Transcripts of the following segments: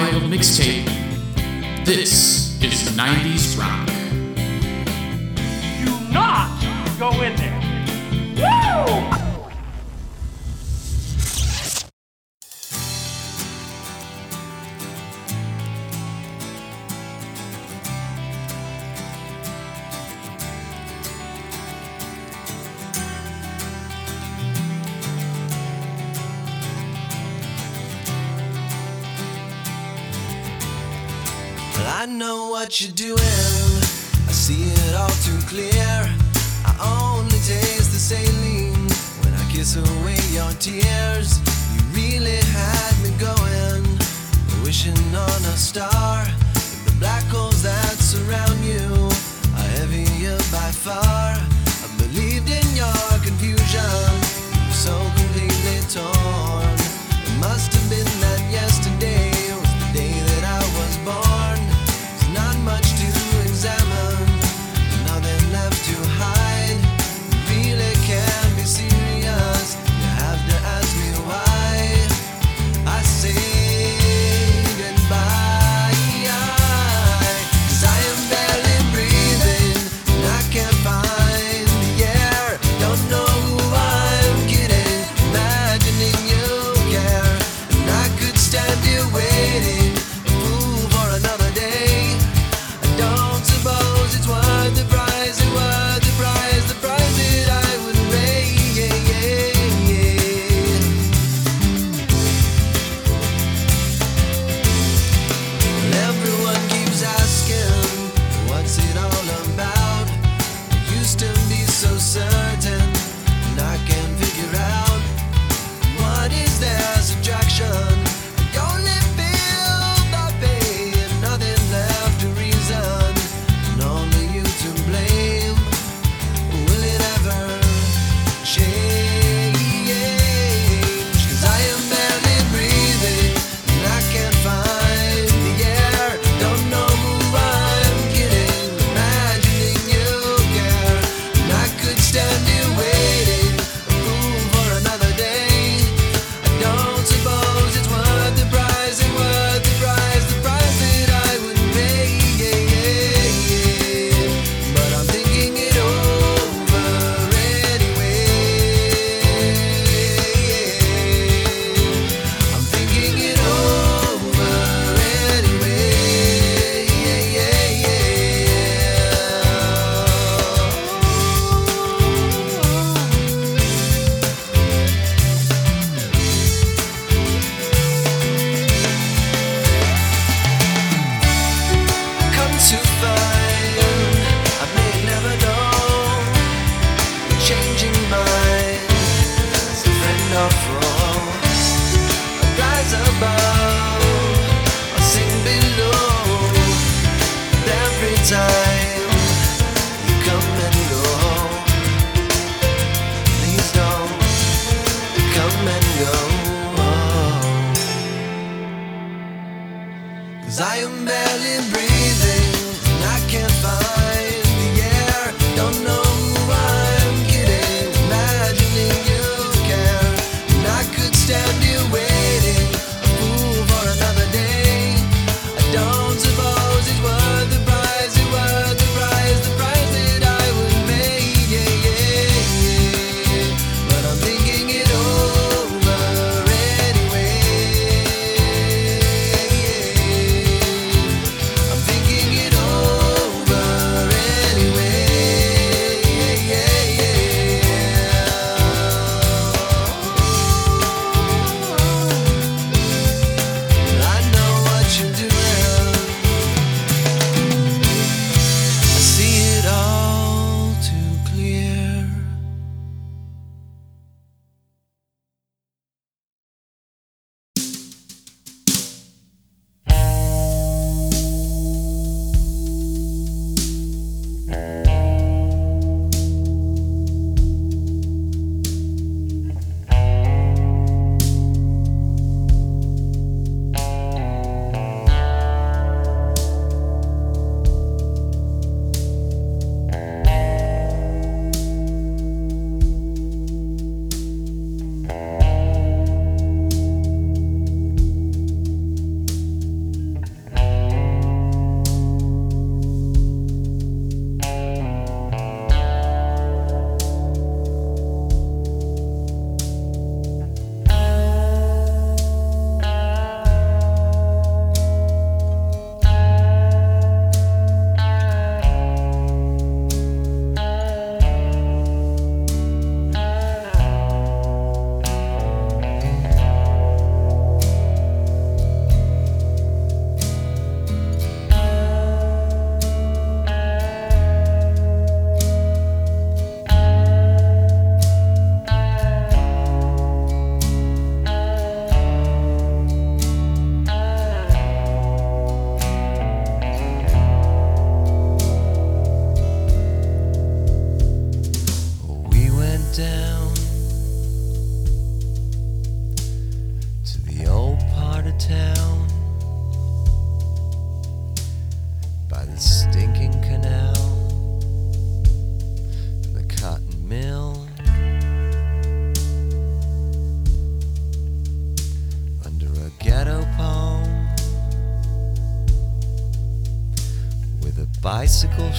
old mixtape. This is 90s Rock. Know what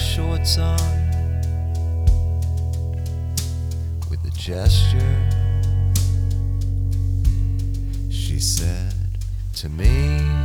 shorts on. With a gesture she said to me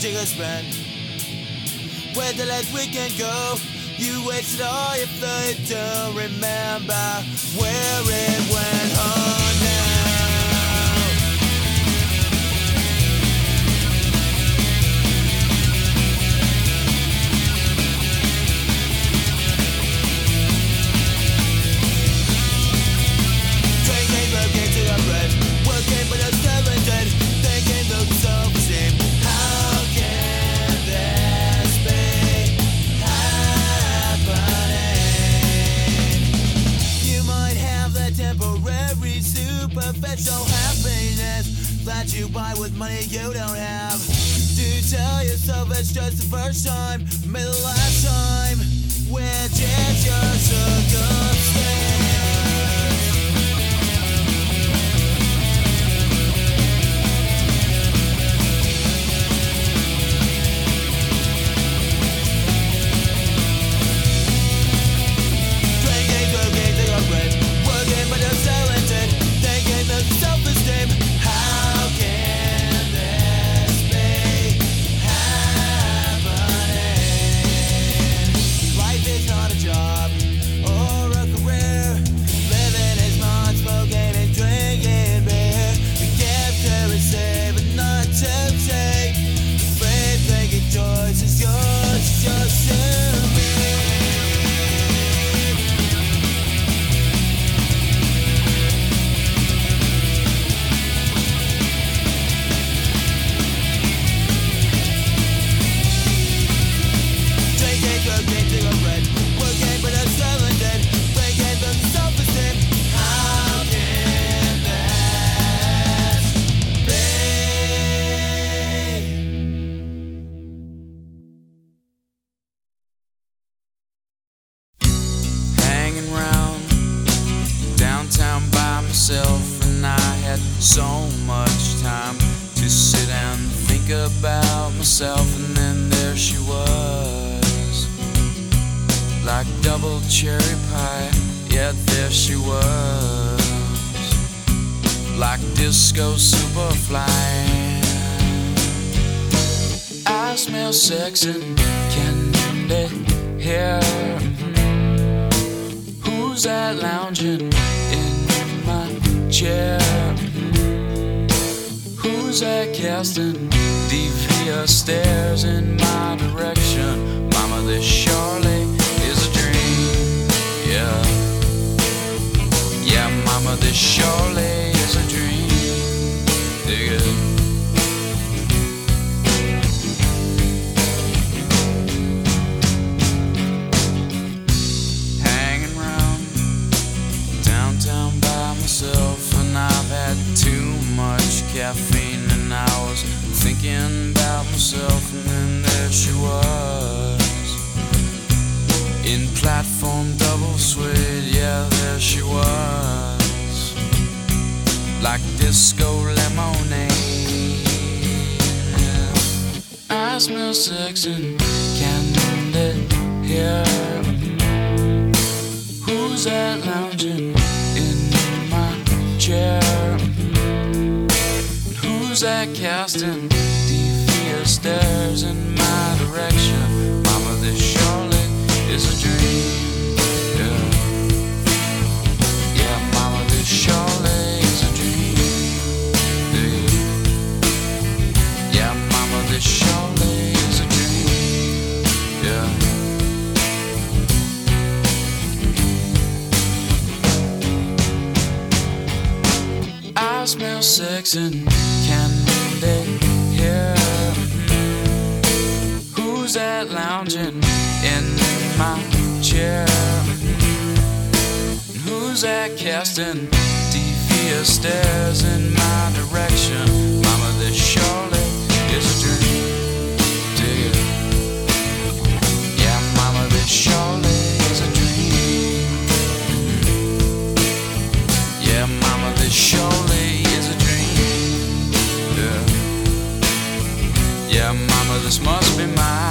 take a spin. Where the last we can go, you wasted all your blood. Don't remember where it I smell sex and candy here. Who's that lounging in my chair? And who's that casting devious stares in my direction? Mama, this sure demais.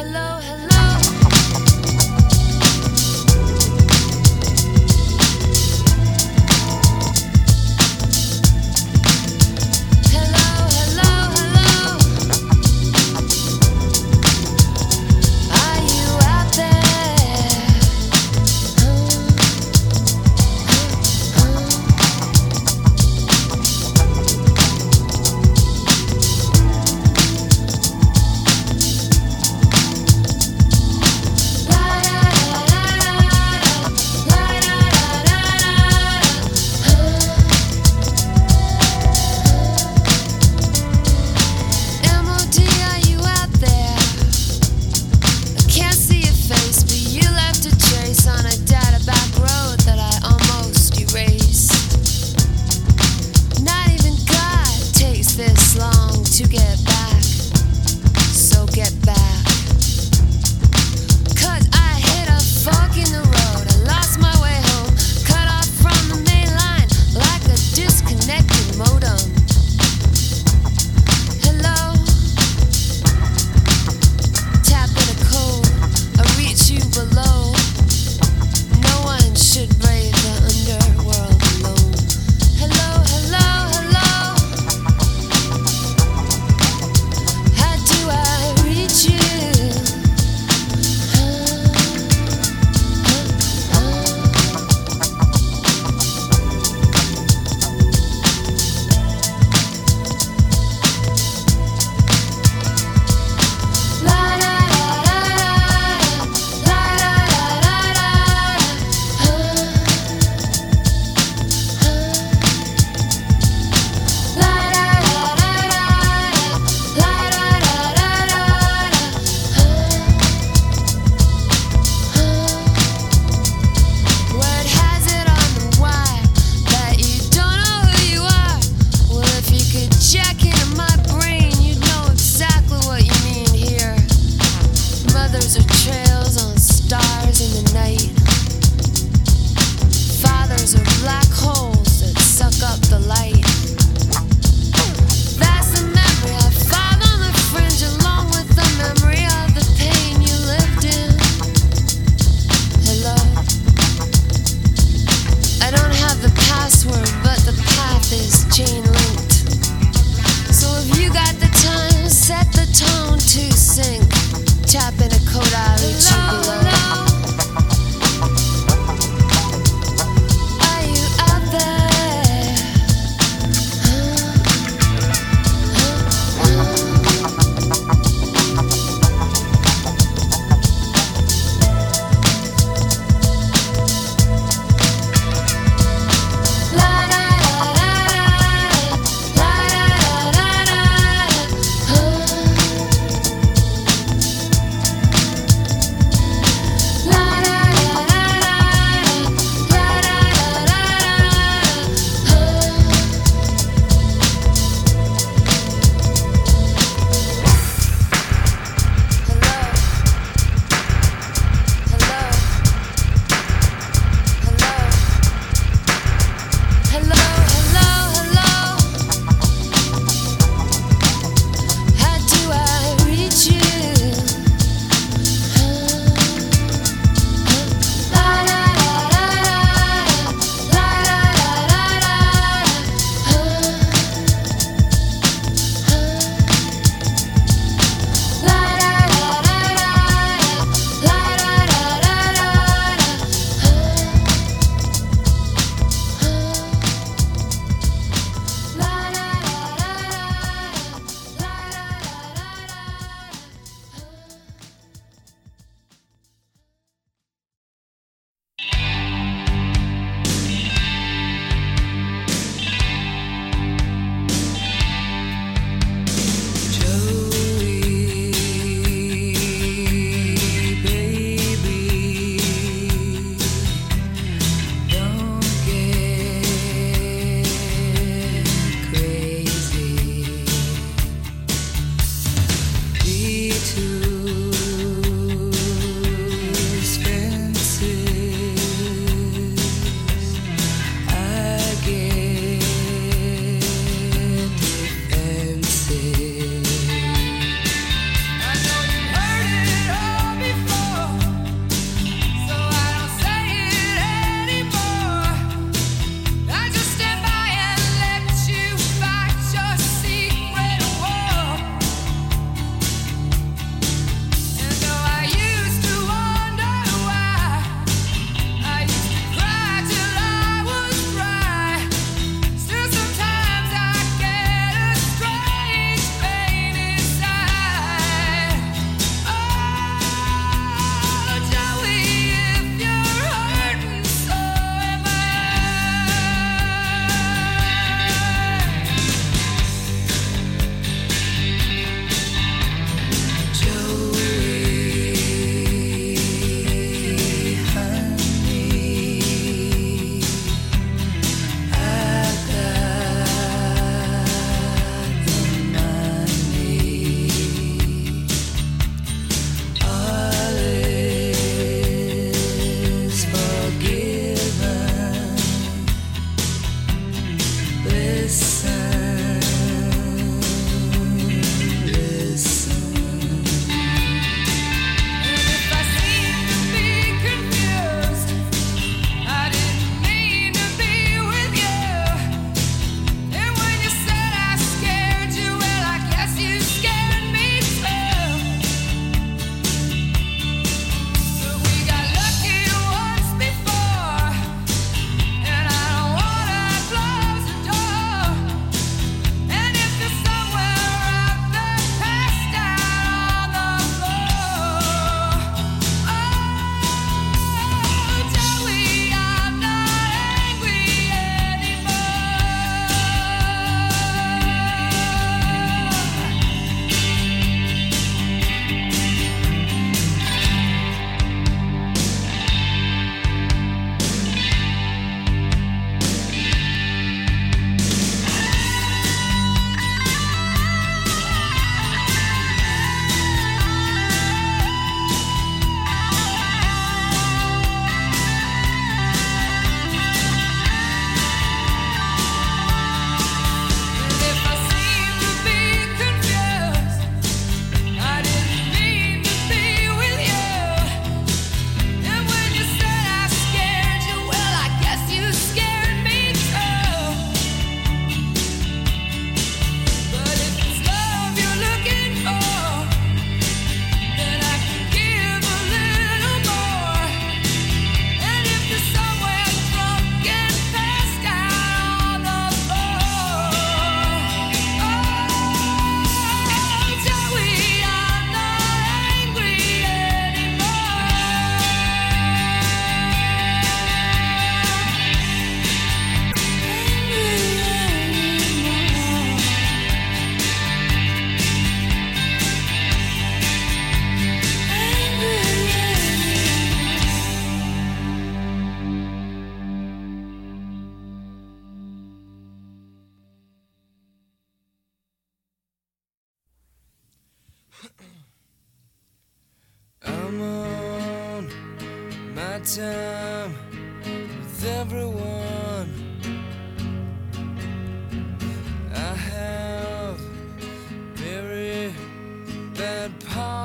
Hello, hello.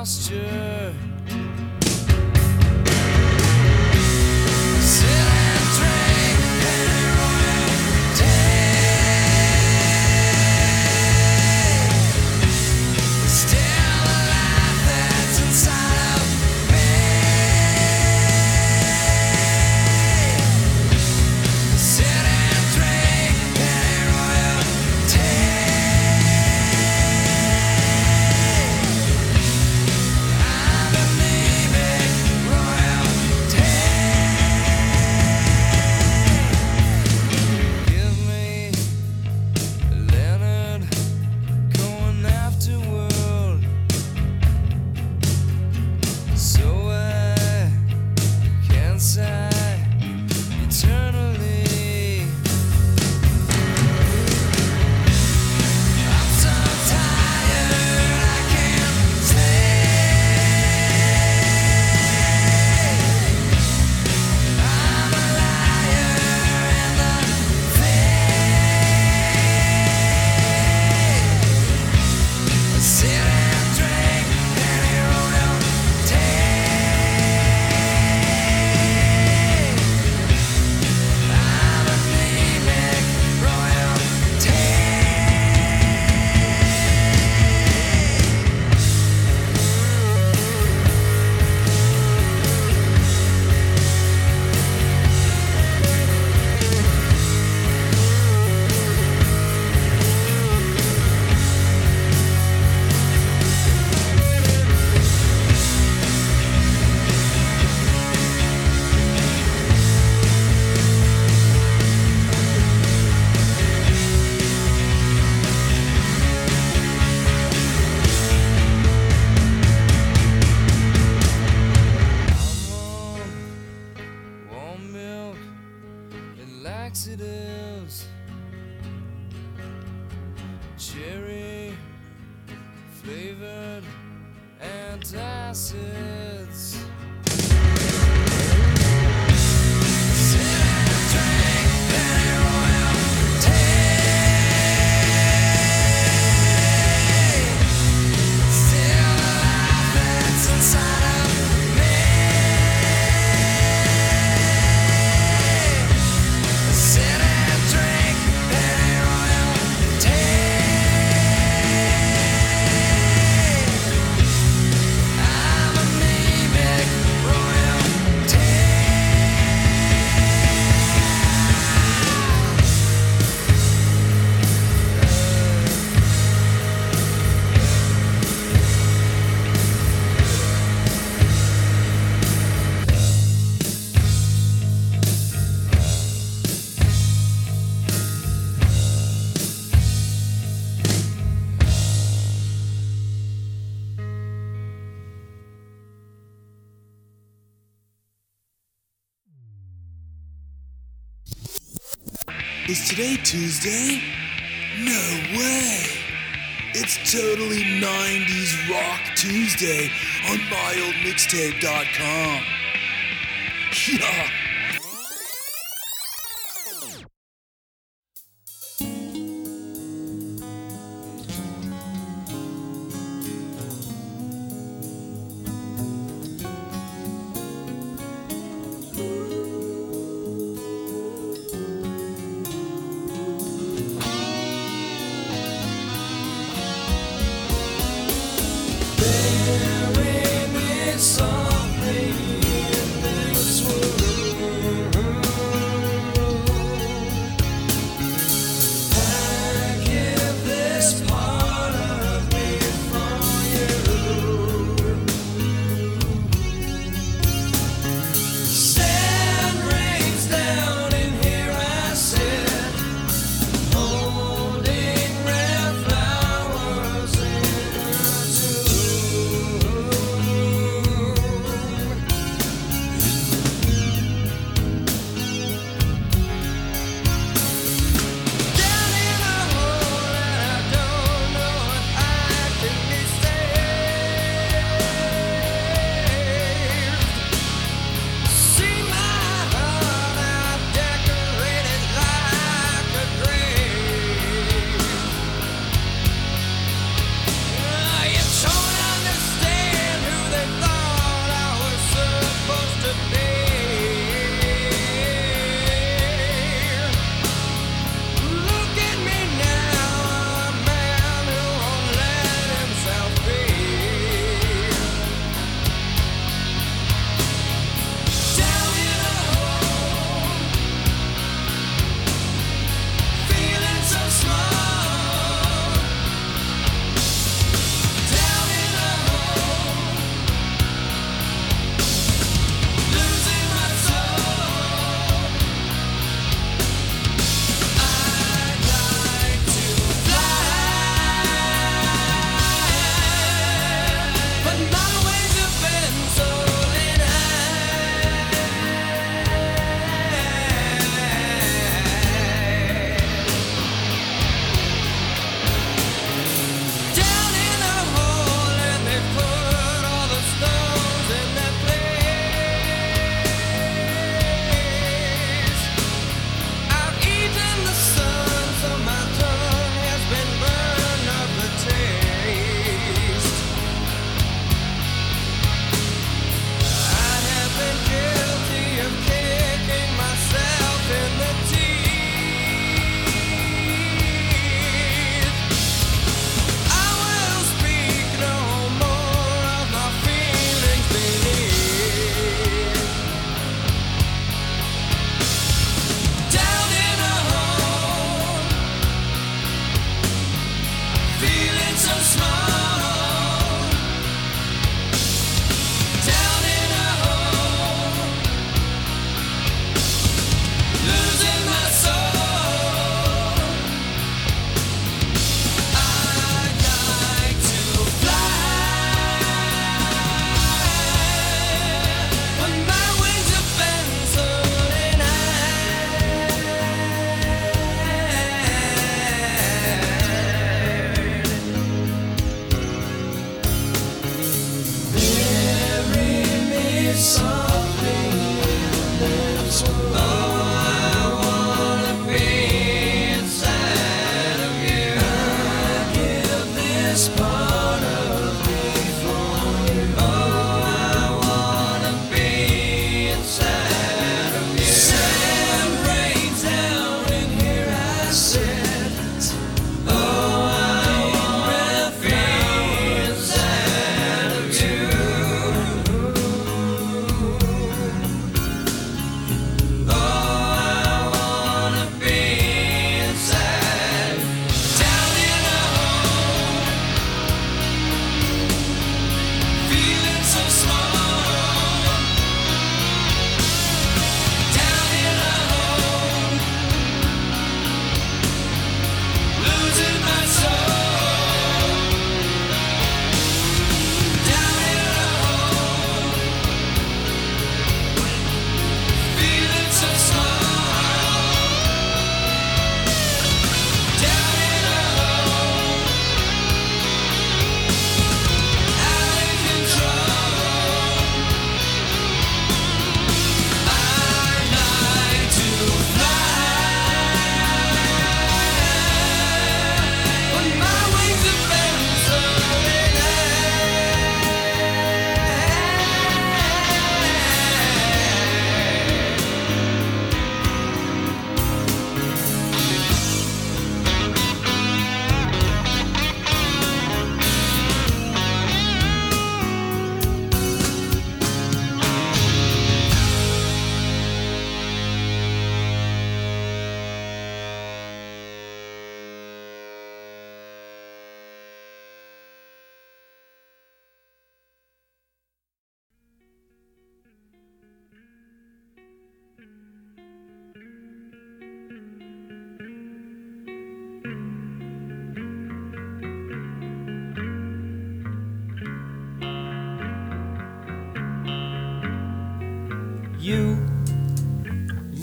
posture. Today, Tuesday? No way! It's totally 90s Rock Tuesday on myoldmixtape.com. Yeah!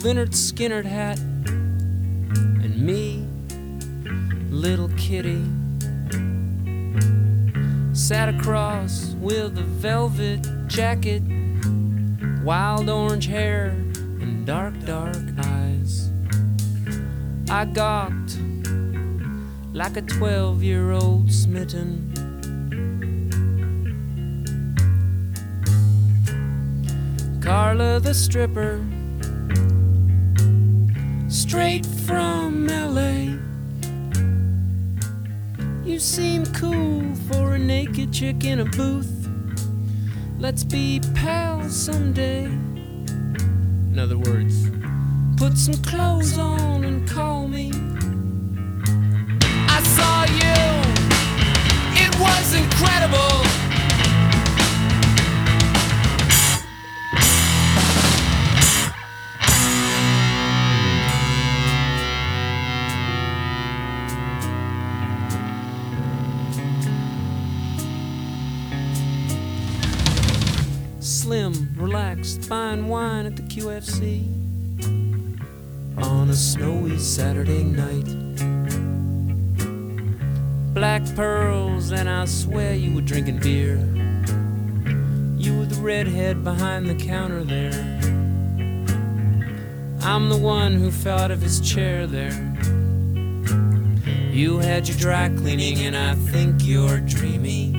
Lynyrd Skynyrd hat, and me, little kitty, sat across with a velvet jacket, wild orange hair, and dark, dark eyes. I gawked like a 12 year old smitten. Carla the stripper, straight from LA. You seem cool for a naked chick in a booth. Let's be pals someday. In other words, put some clothes on and call me. I saw you, it was incredible. Relaxed, fine wine at the QFC on a snowy Saturday night. Black pearls, and I swear you were drinking beer. You were the redhead behind the counter there. I'm the one who fell out of his chair there. You had your dry cleaning, and I think you're dreaming.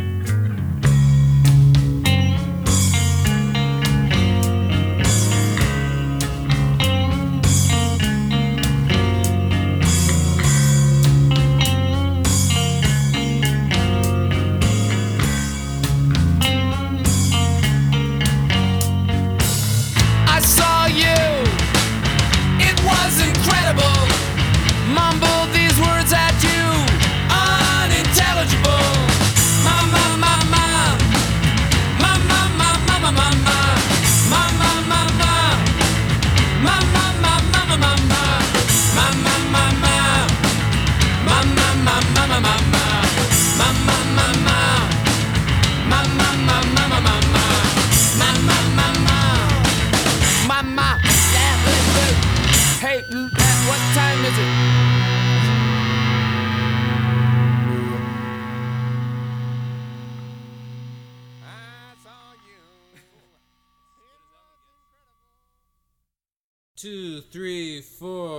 Three,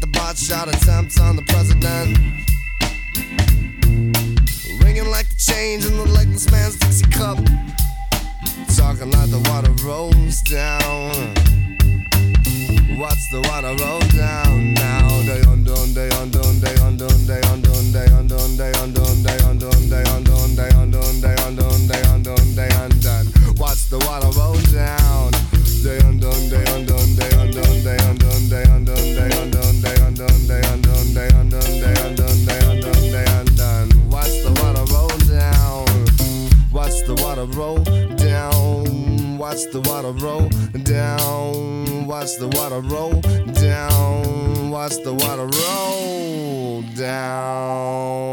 the bot shot attempts on the president. Ringing like the change in the legless man's Dixie cup. Talking like the water rolls down. What's the water roll down now. Day on down, day on down, day on down, day on down, day on down, day on down, day on down, day on down, day on down, day on down, day on down, day on down. Watch the water roll Watch the water roll down. Watch the water roll down. Watch the water roll down.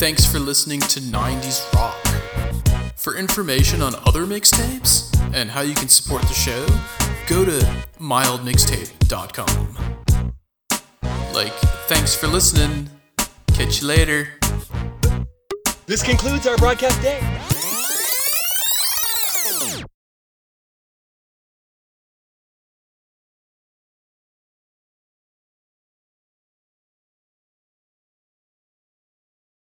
Thanks for listening to 90s Rock. For information on other mixtapes and how you can support the show, go to mildmixtape.com. Like, thanks for listening. Catch you later. This concludes our broadcast day.